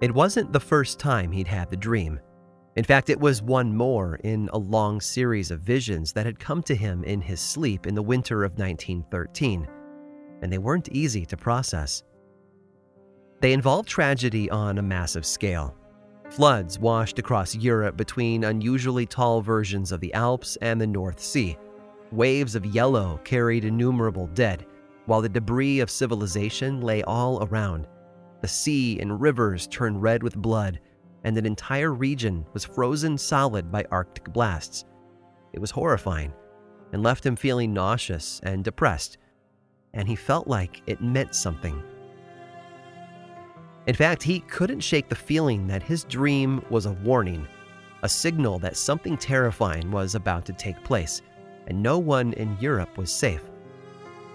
It wasn't the first time he'd had the dream. In fact, it was one more in a long series of visions that had come to him in his sleep in the winter of 1913, and they weren't easy to process. They involved tragedy on a massive scale. Floods washed across Europe between unusually tall versions of the Alps and the North Sea. Waves of yellow carried innumerable dead, while the debris of civilization lay all around. The sea and rivers turned red with blood, and an entire region was frozen solid by Arctic blasts. It was horrifying and left him feeling nauseous and depressed, and he felt like it meant something. In fact, he couldn't shake the feeling that his dream was a warning, a signal that something terrifying was about to take place, and no one in Europe was safe.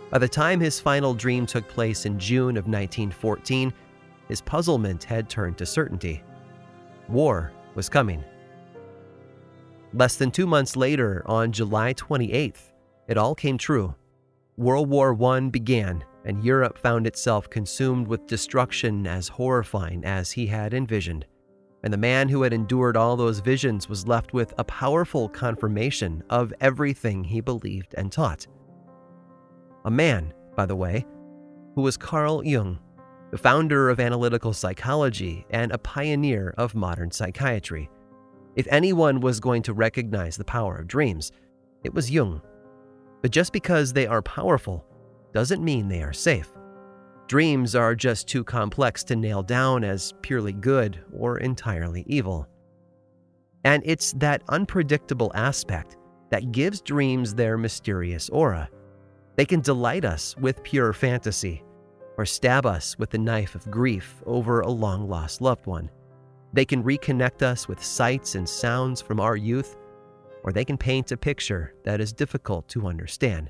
By the time his final dream took place in June of 1914, his puzzlement had turned to certainty. War was coming. Less than two months later, on July 28th, it all came true. World War I began, and Europe found itself consumed with destruction as horrifying as he had envisioned. And the man who had endured all those visions was left with a powerful confirmation of everything he believed and taught. A man, by the way, who was Carl Jung, the founder of analytical psychology and a pioneer of modern psychiatry. If anyone was going to recognize the power of dreams, it was Jung. But just because they are powerful doesn't mean they are safe. Dreams are just too complex to nail down as purely good or entirely evil. And it's that unpredictable aspect that gives dreams their mysterious aura. They can delight us with pure fantasy, or stab us with the knife of grief over a long lost loved one. They can reconnect us with sights and sounds from our youth, or they can paint a picture that is difficult to understand.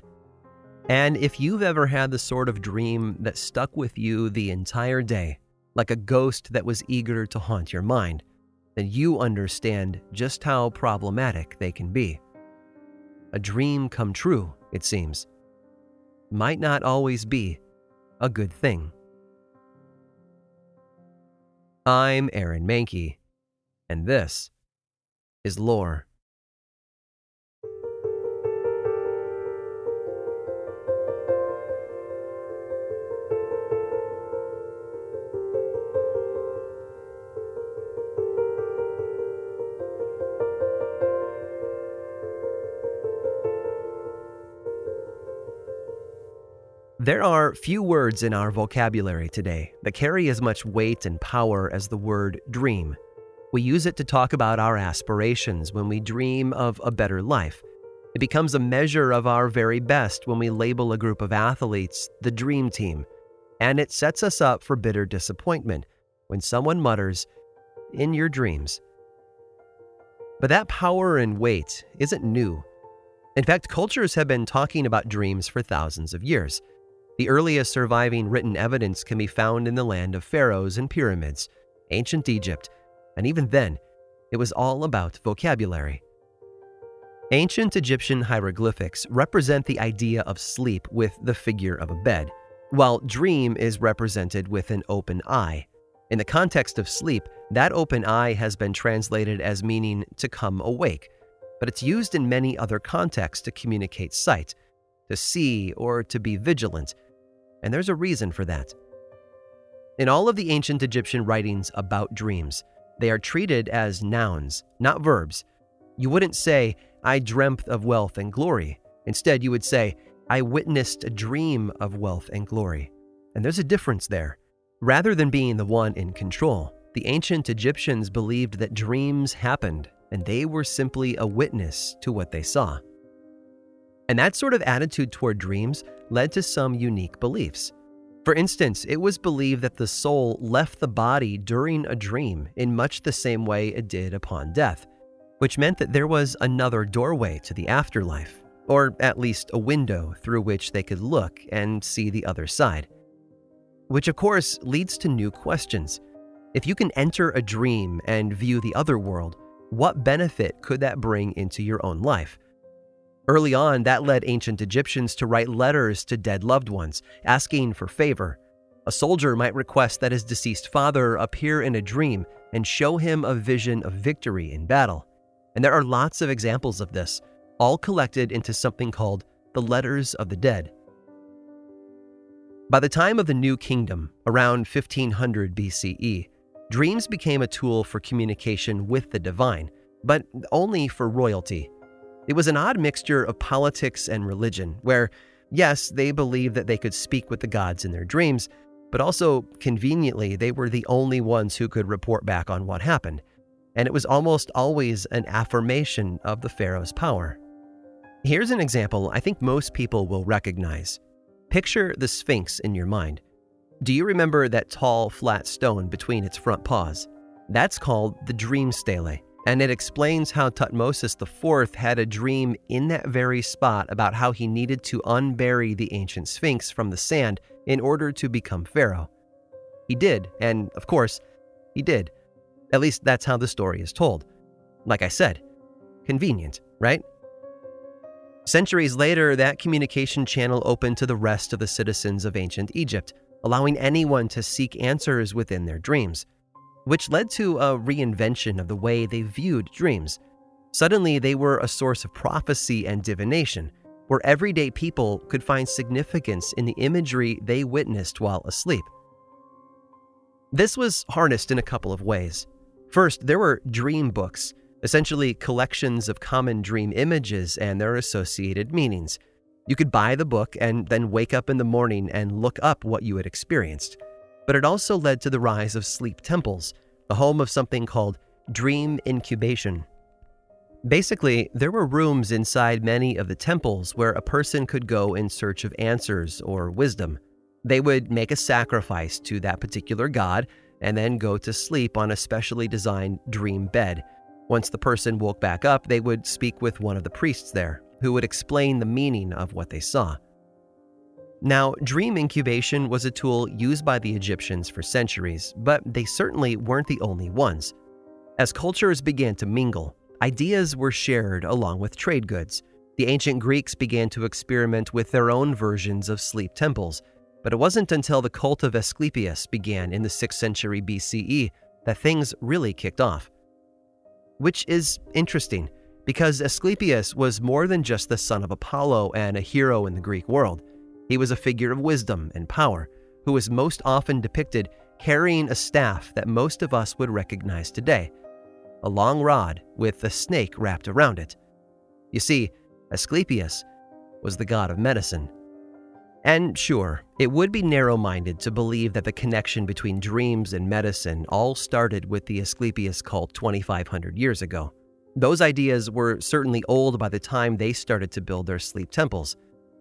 And if you've ever had the sort of dream that stuck with you the entire day, like a ghost that was eager to haunt your mind, then you understand just how problematic they can be. A dream come true, it seems, might not always be a good thing. I'm Aaron Mahnke, and this is Lore. There are few words in our vocabulary today that carry as much weight and power as the word dream. We use it to talk about our aspirations when we dream of a better life. It becomes a measure of our very best when we label a group of athletes the dream team. And it sets us up for bitter disappointment when someone mutters, in your dreams. But that power and weight isn't new. In fact, cultures have been talking about dreams for thousands of years. The earliest surviving written evidence can be found in the land of pharaohs and pyramids, ancient Egypt, and even then, it was all about vocabulary. Ancient Egyptian hieroglyphics represent the idea of sleep with the figure of a bed, while dream is represented with an open eye. In the context of sleep, that open eye has been translated as meaning to come awake, but it's used in many other contexts to communicate sight, to see, or to be vigilant, and there's a reason for that. In all of the ancient Egyptian writings about dreams, they are treated as nouns, not verbs. You wouldn't say, I dreamt of wealth and glory. Instead, you would say, I witnessed a dream of wealth and glory. And there's a difference there. Rather than being the one in control, the ancient Egyptians believed that dreams happened and they were simply a witness to what they saw. And that sort of attitude toward dreams led to some unique beliefs. For instance, it was believed that the soul left the body during a dream in much the same way it did upon death, which meant that there was another doorway to the afterlife, or at least a window through which they could look and see the other side. Which, of course, leads to new questions. If you can enter a dream and view the other world, what benefit could that bring into your own life? Early on, that led ancient Egyptians to write letters to dead loved ones, asking for favor. A soldier might request that his deceased father appear in a dream and show him a vision of victory in battle. And there are lots of examples of this, all collected into something called the Letters of the Dead. By the time of the New Kingdom, around 1500 BCE, dreams became a tool for communication with the divine, but only for royalty. It was an odd mixture of politics and religion, where, yes, they believed that they could speak with the gods in their dreams, but also, conveniently, they were the only ones who could report back on what happened. And it was almost always an affirmation of the Pharaoh's power. Here's an example I think most people will recognize. Picture the Sphinx in your mind. Do you remember that tall, flat stone between its front paws? That's called the dream stele, and it explains how Tutmosis IV had a dream in that very spot about how he needed to unbury the ancient Sphinx from the sand in order to become pharaoh. He did, and of course, he did. At least that's how the story is told. Like I said, convenient, right? Centuries later, that communication channel opened to the rest of the citizens of ancient Egypt, allowing anyone to seek answers within their dreams, which led to a reinvention of the way they viewed dreams. Suddenly, they were a source of prophecy and divination, where everyday people could find significance in the imagery they witnessed while asleep. This was harnessed in a couple of ways. First, there were dream books essentially collections of common dream images and their associated meanings. You could buy the book and then wake up in the morning and look up what you had experienced. But it also led to the rise of sleep temples, the home of something called dream incubation. Basically, there were rooms inside many of the temples where a person could go in search of answers or wisdom. They would make a sacrifice to that particular god and then go to sleep on a specially designed dream bed once the person woke back up, they would speak with one of the priests there, who would explain the meaning of what they saw. Now, dream incubation was a tool used by the Egyptians for centuries, but they certainly weren't the only ones. As cultures began to mingle, ideas were shared along with trade goods. The ancient Greeks began to experiment with their own versions of sleep temples, but it wasn't until the cult of Asclepius began in the 6th century BCE that things really kicked off which is interesting because Asclepius was more than just the son of Apollo and a hero in the Greek world. He was a figure of wisdom and power who was most often depicted carrying a staff that most of us would recognize today a long rod with a snake wrapped around it. You see, Asclepius was the god of medicine. And sure, it would be narrow minded to believe that the connection between dreams and medicine all started with the Asclepius cult 2,500 years ago. Those ideas were certainly old by the time they started to build their sleep temples,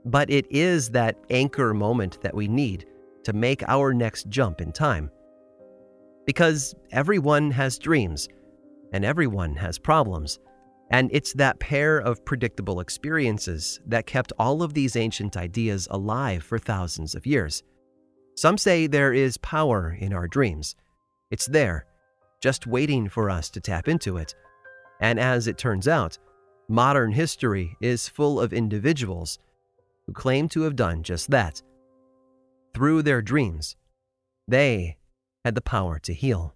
but it is that anchor moment that we need to make our next jump in time. Because everyone has dreams, and everyone has problems. And it's that pair of predictable experiences that kept all of these ancient ideas alive for thousands of years. Some say there is power in our dreams. It's there, just waiting for us to tap into it. And as it turns out, modern history is full of individuals who claim to have done just that. Through their dreams, they had the power to heal.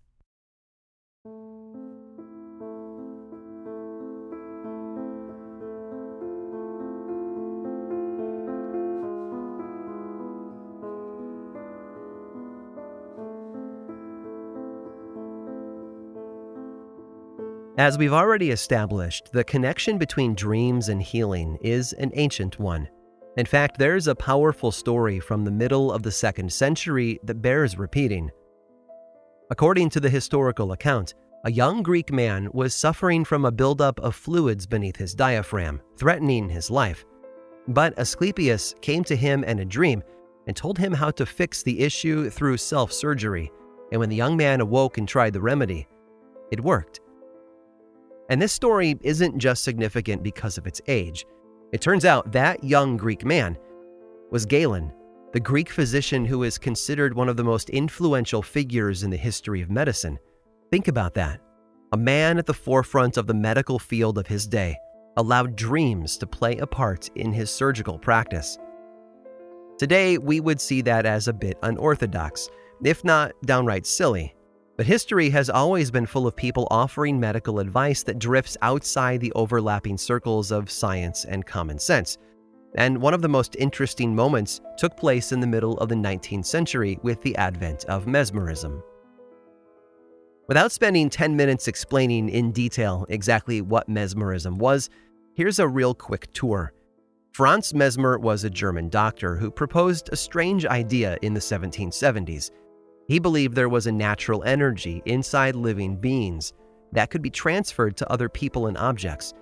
As we've already established, the connection between dreams and healing is an ancient one. In fact, there's a powerful story from the middle of the second century that bears repeating. According to the historical account, a young Greek man was suffering from a buildup of fluids beneath his diaphragm, threatening his life. But Asclepius came to him in a dream and told him how to fix the issue through self surgery. And when the young man awoke and tried the remedy, it worked. And this story isn't just significant because of its age. It turns out that young Greek man was Galen, the Greek physician who is considered one of the most influential figures in the history of medicine. Think about that. A man at the forefront of the medical field of his day allowed dreams to play a part in his surgical practice. Today, we would see that as a bit unorthodox, if not downright silly. But history has always been full of people offering medical advice that drifts outside the overlapping circles of science and common sense. And one of the most interesting moments took place in the middle of the 19th century with the advent of mesmerism. Without spending 10 minutes explaining in detail exactly what mesmerism was, here's a real quick tour. Franz Mesmer was a German doctor who proposed a strange idea in the 1770s. He believed there was a natural energy inside living beings that could be transferred to other people and objects,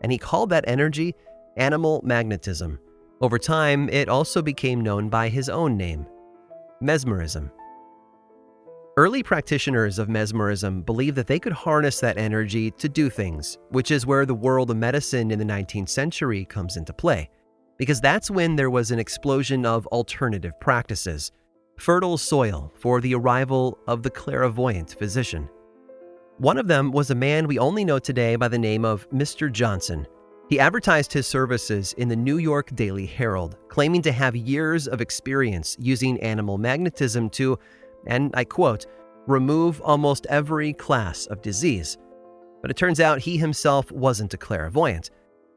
and he called that energy animal magnetism. Over time, it also became known by his own name mesmerism. Early practitioners of mesmerism believed that they could harness that energy to do things, which is where the world of medicine in the 19th century comes into play, because that's when there was an explosion of alternative practices, fertile soil for the arrival of the clairvoyant physician. One of them was a man we only know today by the name of Mr. Johnson. He advertised his services in the New York Daily Herald, claiming to have years of experience using animal magnetism to and I quote, remove almost every class of disease. But it turns out he himself wasn't a clairvoyant.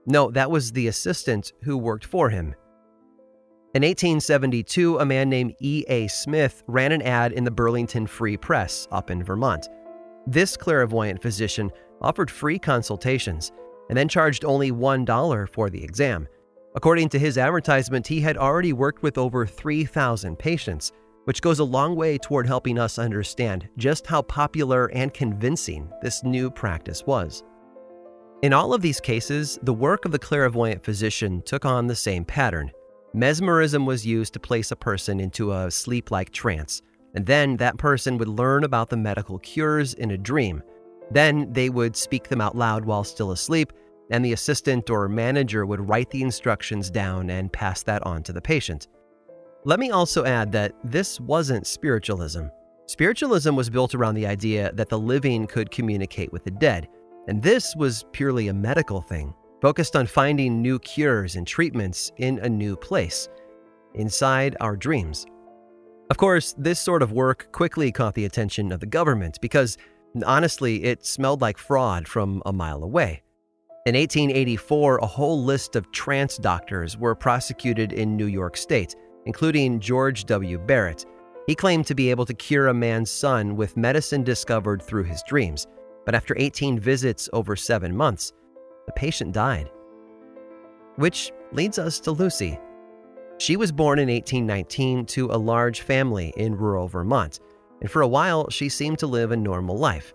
No, that was the assistant who worked for him. In 1872, a man named E.A. Smith ran an ad in the Burlington Free Press up in Vermont. This clairvoyant physician offered free consultations and then charged only $1 for the exam. According to his advertisement, he had already worked with over 3,000 patients which goes a long way toward helping us understand just how popular and convincing this new practice was. In all of these cases, the work of the clairvoyant physician took on the same pattern. Mesmerism was used to place a person into a sleep like trance, and then that person would learn about the medical cures in a dream. Then they would speak them out loud while still asleep, and the assistant or manager would write the instructions down and pass that on to the patient. Let me also add that this wasn't spiritualism. Spiritualism was built around the idea that the living could communicate with the dead, and this was purely a medical thing, focused on finding new cures and treatments in a new place, inside our dreams. Of course, this sort of work quickly caught the attention of the government because, honestly, it smelled like fraud from a mile away. In 1884, a whole list of trance doctors were prosecuted in New York State including George W. Barrett. He claimed to be able to cure a man's son with medicine discovered through his dreams, but after 18 visits over seven months, the patient died. Which leads us to Lucy. She was born in 1819 to a large family in rural Vermont, and for a while she seemed to live a normal life.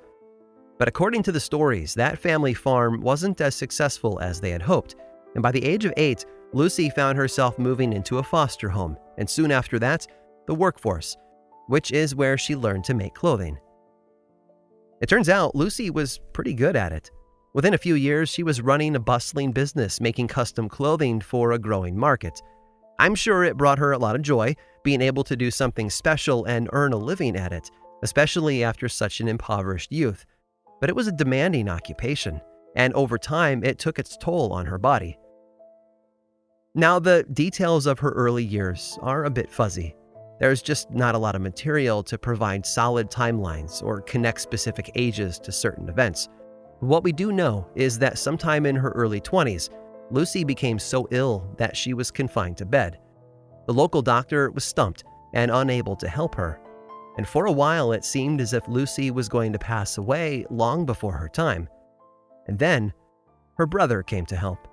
But according to the stories, that family farm wasn't as successful as they had hoped, and by the age of eight, Lucy found herself moving into a foster home, and soon after that, the workforce, which is where she learned to make clothing. It turns out Lucy was pretty good at it. Within a few years, she was running a bustling business making custom clothing for a growing market. I'm sure it brought her a lot of joy being able to do something special and earn a living at it, especially after such an impoverished youth. But it was a demanding occupation, and over time, it took its toll on her body. Now, the details of her early years are a bit fuzzy. There's just not a lot of material to provide solid timelines or connect specific ages to certain events. What we do know is that sometime in her early 20s, Lucy became so ill that she was confined to bed. The local doctor was stumped and unable to help her. And for a while, it seemed as if Lucy was going to pass away long before her time. And then, her brother came to help.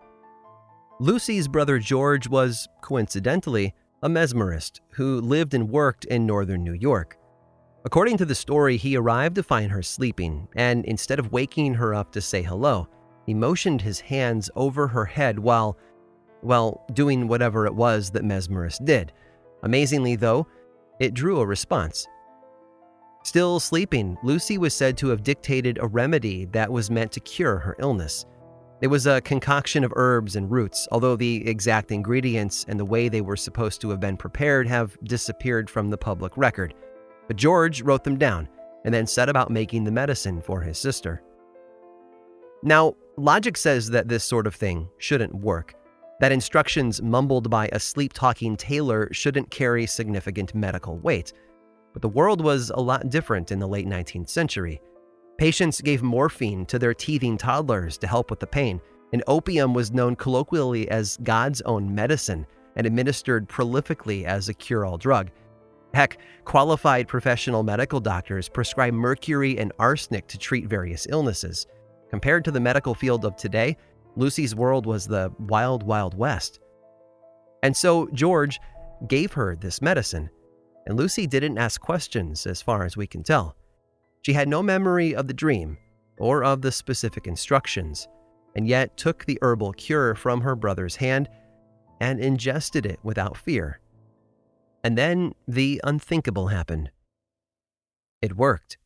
Lucy's brother George was, coincidentally, a mesmerist who lived and worked in northern New York. According to the story, he arrived to find her sleeping, and instead of waking her up to say hello, he motioned his hands over her head while, well, doing whatever it was that mesmerists did. Amazingly, though, it drew a response. Still sleeping, Lucy was said to have dictated a remedy that was meant to cure her illness. It was a concoction of herbs and roots, although the exact ingredients and the way they were supposed to have been prepared have disappeared from the public record. But George wrote them down and then set about making the medicine for his sister. Now, logic says that this sort of thing shouldn't work. that instructions mumbled by a sleep talking tailor shouldn't carry significant medical weight. But the world was a lot different in the late 19th century. Patients gave morphine to their teething toddlers to help with the pain, and opium was known colloquially as God's own medicine and administered prolifically as a cure all drug. Heck, qualified professional medical doctors prescribe mercury and arsenic to treat various illnesses. Compared to the medical field of today, Lucy's world was the wild, wild west. And so George gave her this medicine, and Lucy didn't ask questions as far as we can tell. She had no memory of the dream or of the specific instructions, and yet took the herbal cure from her brother's hand and ingested it without fear. And then the unthinkable happened. It worked.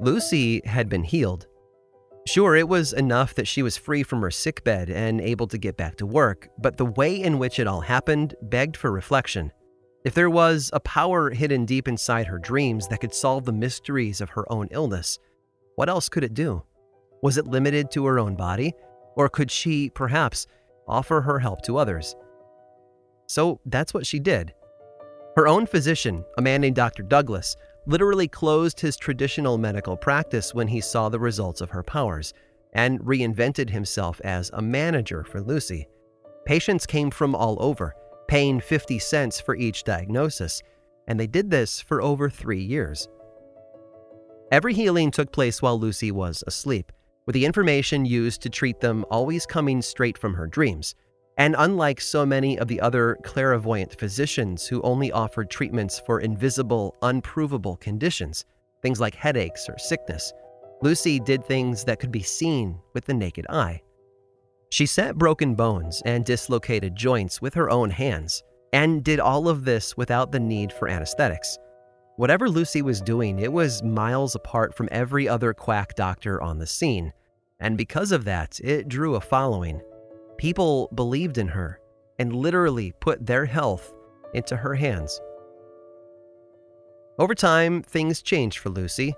Lucy had been healed. Sure, it was enough that she was free from her sickbed and able to get back to work, but the way in which it all happened begged for reflection. If there was a power hidden deep inside her dreams that could solve the mysteries of her own illness, what else could it do? Was it limited to her own body? Or could she, perhaps, offer her help to others? So that's what she did. Her own physician, a man named Dr. Douglas, literally closed his traditional medical practice when he saw the results of her powers and reinvented himself as a manager for Lucy. Patients came from all over paying 50 cents for each diagnosis, and they did this for over three years. Every healing took place while Lucy was asleep, with the information used to treat them always coming straight from her dreams. And unlike so many of the other clairvoyant physicians who only offered treatments for invisible, unprovable conditions, things like headaches or sickness, Lucy did things that could be seen with the naked eye. She set broken bones and dislocated joints with her own hands, and did all of this without the need for anesthetics. Whatever Lucy was doing, it was miles apart from every other quack doctor on the scene, and because of that, it drew a following. People believed in her and literally put their health into her hands. Over time, things changed for Lucy.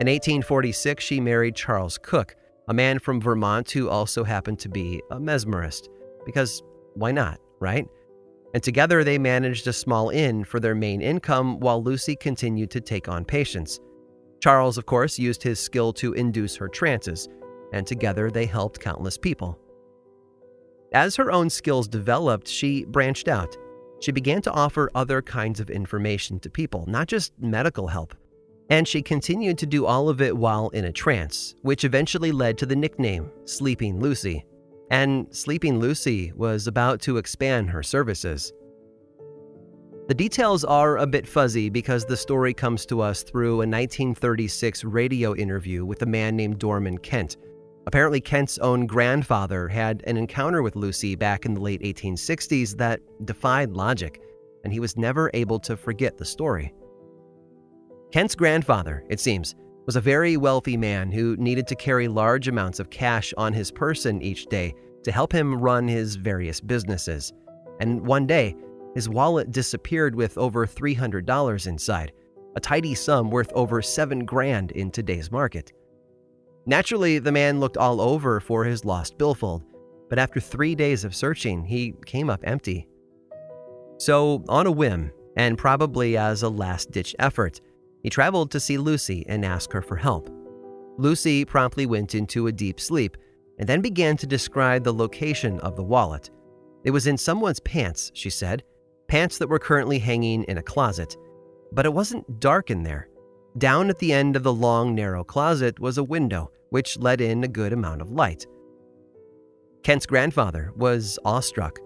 In 1846, she married Charles Cook, a man from Vermont who also happened to be a mesmerist. Because why not, right? And together they managed a small inn for their main income while Lucy continued to take on patients. Charles, of course, used his skill to induce her trances, and together they helped countless people. As her own skills developed, she branched out. She began to offer other kinds of information to people, not just medical help. And she continued to do all of it while in a trance, which eventually led to the nickname Sleeping Lucy. And Sleeping Lucy was about to expand her services. The details are a bit fuzzy because the story comes to us through a 1936 radio interview with a man named Dorman Kent. Apparently, Kent's own grandfather had an encounter with Lucy back in the late 1860s that defied logic, and he was never able to forget the story. Kent's grandfather, it seems, was a very wealthy man who needed to carry large amounts of cash on his person each day to help him run his various businesses. And one day, his wallet disappeared with over $300 inside, a tidy sum worth over 7 grand in today's market. Naturally, the man looked all over for his lost billfold, but after 3 days of searching, he came up empty. So, on a whim, and probably as a last-ditch effort, he traveled to see Lucy and ask her for help. Lucy promptly went into a deep sleep and then began to describe the location of the wallet. It was in someone's pants, she said, pants that were currently hanging in a closet. But it wasn't dark in there. Down at the end of the long, narrow closet was a window, which let in a good amount of light. Kent's grandfather was awestruck.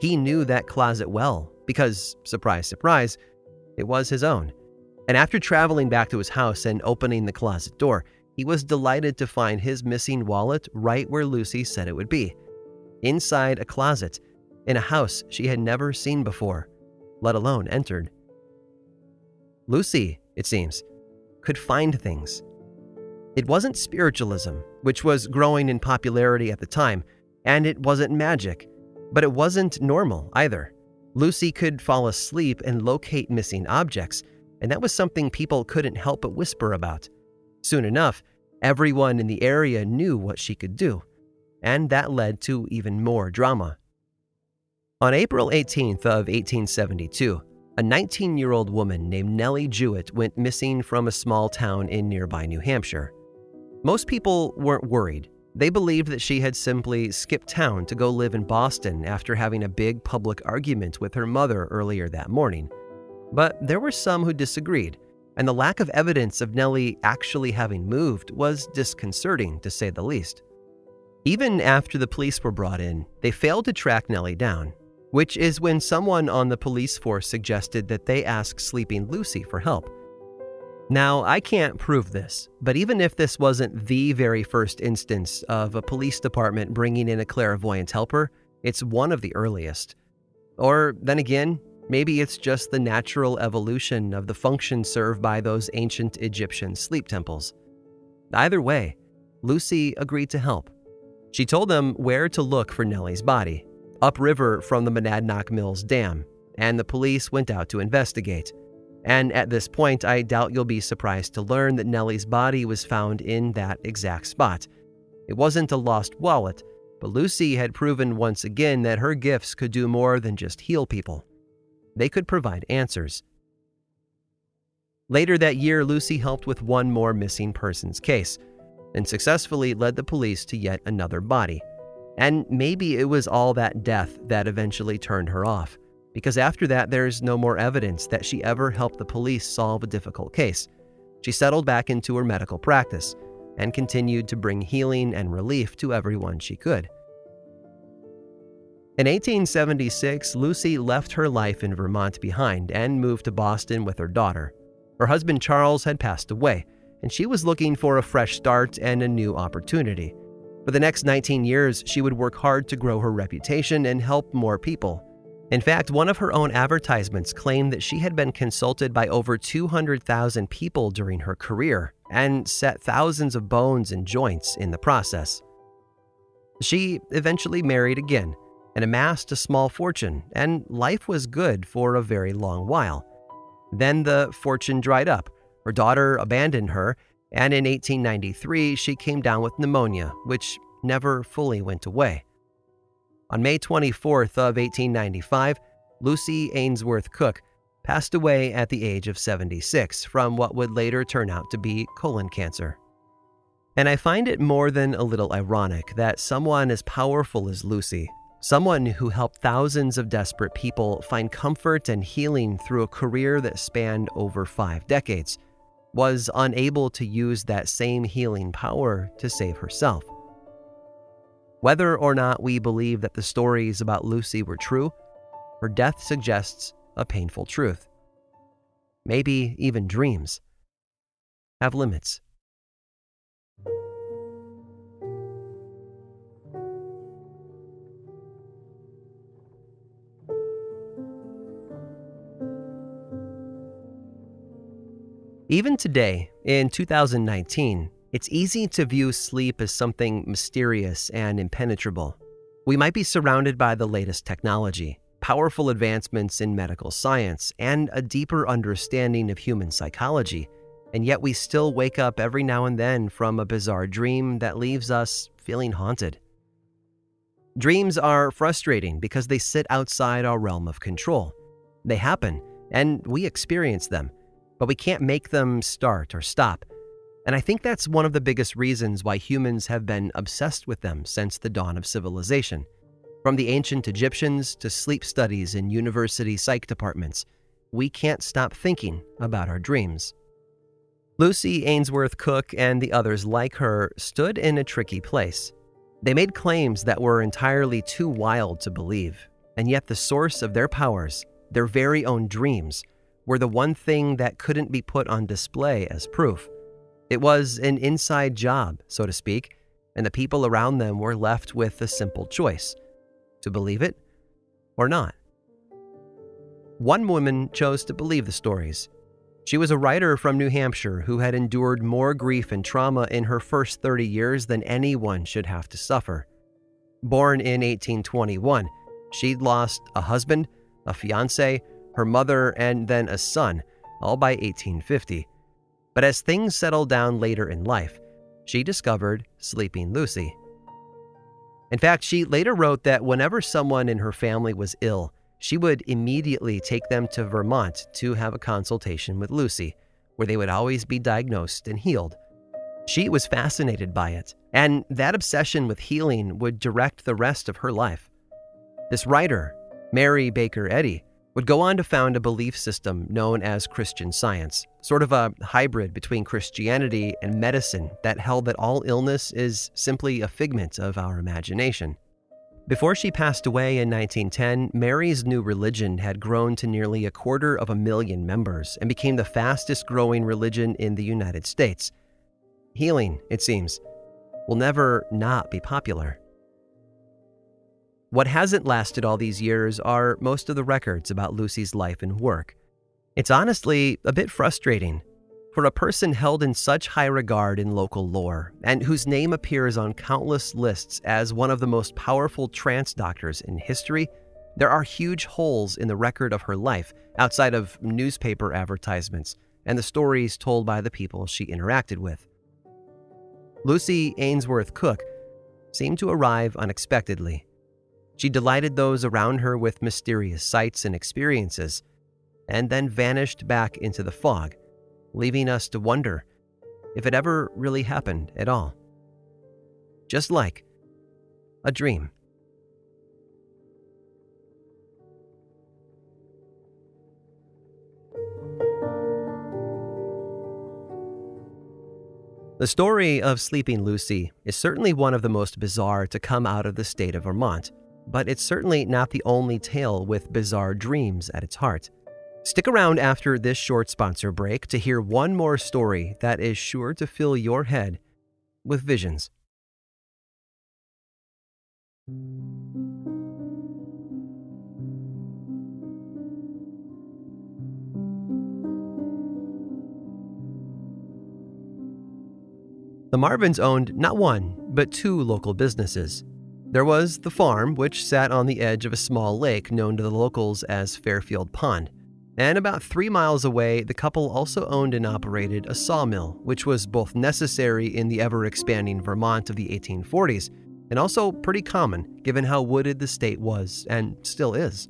He knew that closet well because, surprise, surprise, it was his own. And after traveling back to his house and opening the closet door, he was delighted to find his missing wallet right where Lucy said it would be inside a closet, in a house she had never seen before, let alone entered. Lucy, it seems, could find things. It wasn't spiritualism, which was growing in popularity at the time, and it wasn't magic, but it wasn't normal either. Lucy could fall asleep and locate missing objects, and that was something people couldn't help but whisper about. Soon enough, everyone in the area knew what she could do, and that led to even more drama. On April 18th of 1872, a 19 year old woman named Nellie Jewett went missing from a small town in nearby New Hampshire. Most people weren't worried. They believed that she had simply skipped town to go live in Boston after having a big public argument with her mother earlier that morning. But there were some who disagreed, and the lack of evidence of Nellie actually having moved was disconcerting to say the least. Even after the police were brought in, they failed to track Nellie down, which is when someone on the police force suggested that they ask sleeping Lucy for help. Now, I can't prove this, but even if this wasn't the very first instance of a police department bringing in a clairvoyant helper, it's one of the earliest. Or then again, maybe it's just the natural evolution of the function served by those ancient Egyptian sleep temples. Either way, Lucy agreed to help. She told them where to look for Nellie's body upriver from the Monadnock Mills Dam, and the police went out to investigate. And at this point, I doubt you'll be surprised to learn that Nellie's body was found in that exact spot. It wasn't a lost wallet, but Lucy had proven once again that her gifts could do more than just heal people. They could provide answers. Later that year, Lucy helped with one more missing persons case and successfully led the police to yet another body. And maybe it was all that death that eventually turned her off, because after that, there's no more evidence that she ever helped the police solve a difficult case. She settled back into her medical practice and continued to bring healing and relief to everyone she could. In 1876, Lucy left her life in Vermont behind and moved to Boston with her daughter. Her husband Charles had passed away, and she was looking for a fresh start and a new opportunity. For the next 19 years, she would work hard to grow her reputation and help more people. In fact, one of her own advertisements claimed that she had been consulted by over 200,000 people during her career and set thousands of bones and joints in the process. She eventually married again and amassed a small fortune, and life was good for a very long while. Then the fortune dried up. Her daughter abandoned her, and in 1893 she came down with pneumonia, which never fully went away. On May 24th of 1895, Lucy Ainsworth Cook passed away at the age of 76 from what would later turn out to be colon cancer. And I find it more than a little ironic that someone as powerful as Lucy, someone who helped thousands of desperate people find comfort and healing through a career that spanned over five decades, was unable to use that same healing power to save herself. Whether or not we believe that the stories about Lucy were true, her death suggests a painful truth. Maybe even dreams have limits. Even today, in 2019, it's easy to view sleep as something mysterious and impenetrable. We might be surrounded by the latest technology, powerful advancements in medical science, and a deeper understanding of human psychology, and yet we still wake up every now and then from a bizarre dream that leaves us feeling haunted. Dreams are frustrating because they sit outside our realm of control. They happen, and we experience them but we can't make them start or stop. And I think that's one of the biggest reasons why humans have been obsessed with them since the dawn of civilization. From the ancient Egyptians to sleep studies in university psych departments, we can't stop thinking about our dreams. Lucy Ainsworth Cook and the others like her stood in a tricky place. They made claims that were entirely too wild to believe, and yet the source of their powers, their very own dreams, were the one thing that couldn't be put on display as proof. It was an inside job, so to speak, and the people around them were left with a simple choice to believe it or not. One woman chose to believe the stories. She was a writer from New Hampshire who had endured more grief and trauma in her first 30 years than anyone should have to suffer. Born in 1821, she'd lost a husband, a fiance, her mother, and then a son, all by 1850. But as things settled down later in life, she discovered Sleeping Lucy. In fact, she later wrote that whenever someone in her family was ill, she would immediately take them to Vermont to have a consultation with Lucy, where they would always be diagnosed and healed. She was fascinated by it, and that obsession with healing would direct the rest of her life. This writer, Mary Baker Eddy, would go on to found a belief system known as Christian Science, sort of a hybrid between Christianity and medicine that held that all illness is simply a figment of our imagination. Before she passed away in 1910, Mary's new religion had grown to nearly a quarter of a million members and became the fastest growing religion in the United States. Healing, it seems, will never not be popular. What hasn't lasted all these years are most of the records about Lucy's life and work. It's honestly a bit frustrating. For a person held in such high regard in local lore, and whose name appears on countless lists as one of the most powerful trance doctors in history, there are huge holes in the record of her life outside of newspaper advertisements and the stories told by the people she interacted with. Lucy Ainsworth Cook seemed to arrive unexpectedly. She delighted those around her with mysterious sights and experiences, and then vanished back into the fog, leaving us to wonder if it ever really happened at all. Just like a dream. The story of Sleeping Lucy is certainly one of the most bizarre to come out of the state of Vermont, but it's certainly not the only tale with bizarre dreams at its heart. Stick around after this short sponsor break to hear one more story that is sure to fill your head with visions. The Marvins owned not one, but two local businesses. There was the farm, which sat on the edge of a small lake known to the locals as Fairfield Pond. And about three miles away, the couple also owned and operated a sawmill, which was both necessary in the ever expanding Vermont of the 1840s and also pretty common given how wooded the state was and still is.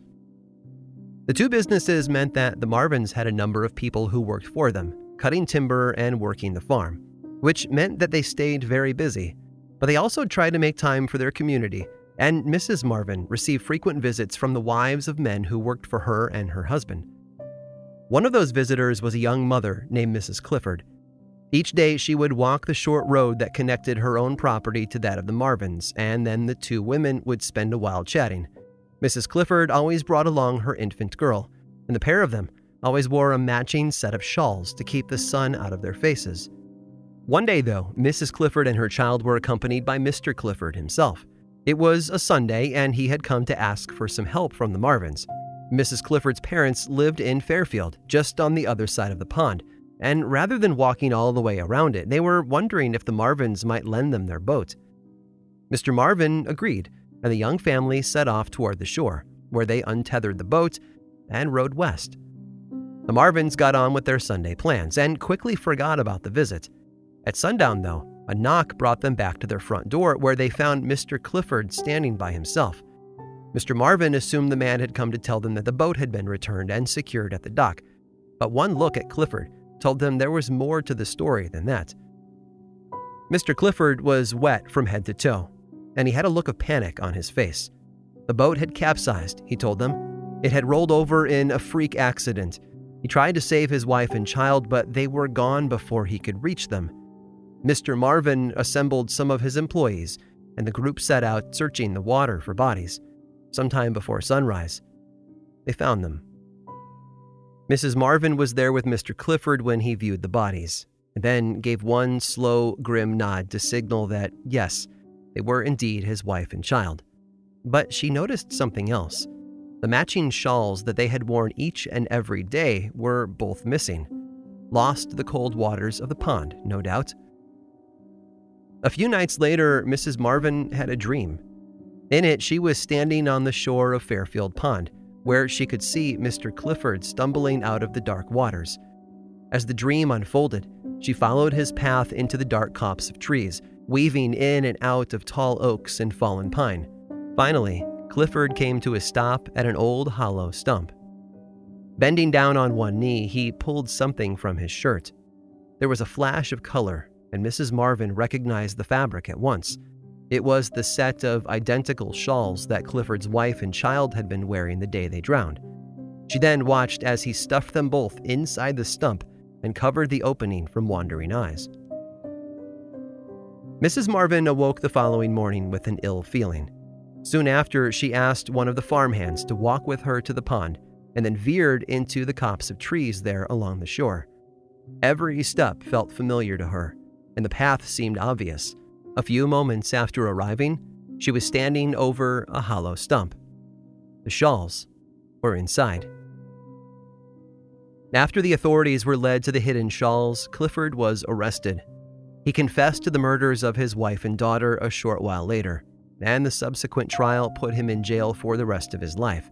The two businesses meant that the Marvins had a number of people who worked for them, cutting timber and working the farm which meant that they stayed very busy. But they also tried to make time for their community, and Mrs. Marvin received frequent visits from the wives of men who worked for her and her husband. One of those visitors was a young mother named Mrs. Clifford. Each day, she would walk the short road that connected her own property to that of the Marvins, and then the two women would spend a while chatting. Mrs. Clifford always brought along her infant girl, and the pair of them always wore a matching set of shawls to keep the sun out of their faces. One day, though, Mrs. Clifford and her child were accompanied by Mr. Clifford himself. It was a Sunday, and he had come to ask for some help from the Marvins. Mrs. Clifford's parents lived in Fairfield, just on the other side of the pond, and rather than walking all the way around it, they were wondering if the Marvins might lend them their boat. Mr. Marvin agreed, and the young family set off toward the shore, where they untethered the boat and rowed west. The Marvins got on with their Sunday plans and quickly forgot about the visit. At sundown, though, a knock brought them back to their front door where they found Mr. Clifford standing by himself. Mr. Marvin assumed the man had come to tell them that the boat had been returned and secured at the dock. But one look at Clifford told them there was more to the story than that. Mr. Clifford was wet from head to toe, and he had a look of panic on his face. The boat had capsized, he told them. It had rolled over in a freak accident. He tried to save his wife and child, but they were gone before he could reach them. Mr. Marvin assembled some of his employees, and the group set out searching the water for bodies. Sometime before sunrise, they found them. Mrs. Marvin was there with Mr. Clifford when he viewed the bodies, and then gave one slow, grim nod to signal that, yes, they were indeed his wife and child. But she noticed something else. The matching shawls that they had worn each and every day were both missing. Lost to the cold waters of the pond, no doubt. A few nights later, Mrs. Marvin had a dream. In it, she was standing on the shore of Fairfield Pond, where she could see Mr. Clifford stumbling out of the dark waters. As the dream unfolded, she followed his path into the dark copse of trees, weaving in and out of tall oaks and fallen pine. Finally, Clifford came to a stop at an old hollow stump. Bending down on one knee, he pulled something from his shirt. There was a flash of color, and Mrs. Marvin recognized the fabric at once. It was the set of identical shawls that Clifford's wife and child had been wearing the day they drowned. She then watched as he stuffed them both inside the stump and covered the opening from wandering eyes. Mrs. Marvin awoke the following morning with an ill feeling. Soon after, she asked one of the farmhands to walk with her to the pond and then veered into the copse of trees there along the shore. Every step felt familiar to her, and the path seemed obvious. A few moments after arriving, she was standing over a hollow stump. The shawls were inside. After the authorities were led to the hidden shawls, Clifford was arrested. He confessed to the murders of his wife and daughter a short while later, and the subsequent trial put him in jail for the rest of his life.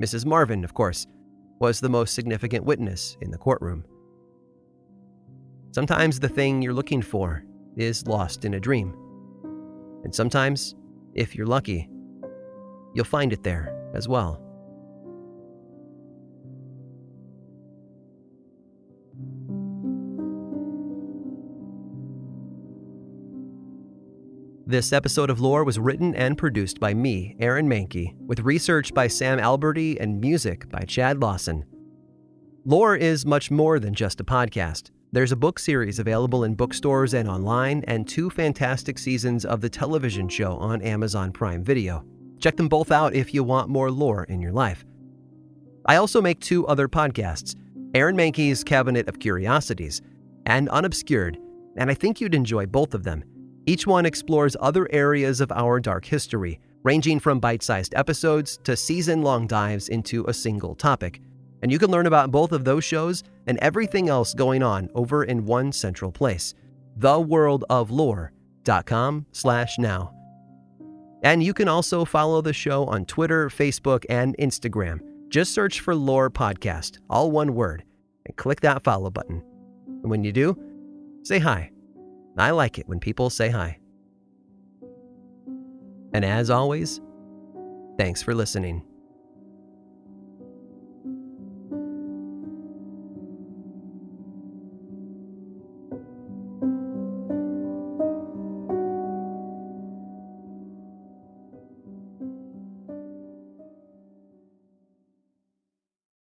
Mrs. Marvin, of course, was the most significant witness in the courtroom. Sometimes the thing you're looking for is lost in a dream. And sometimes, if you're lucky, you'll find it there as well. This episode of Lore was written and produced by me, Aaron Mahnke, with research by Sam Alberti and music by Chad Lawson. Lore is much more than just a podcast. There's a book series available in bookstores and online, and two fantastic seasons of the television show on Amazon Prime Video. Check them both out if you want more lore in your life. I also make two other podcasts Aaron Mahnke's Cabinet of Curiosities and Unobscured, and I think you'd enjoy both of them. Each one explores other areas of our dark history, ranging from bite sized episodes to season long dives into a single topic. And you can learn about both of those shows and everything else going on over in one central place theworldoflore.com slash now. And you can also follow the show on Twitter, Facebook, and Instagram. Just search for Lore Podcast, all one word, and click that follow button. And when you do, say hi. I like it when people say hi. And as always, thanks for listening.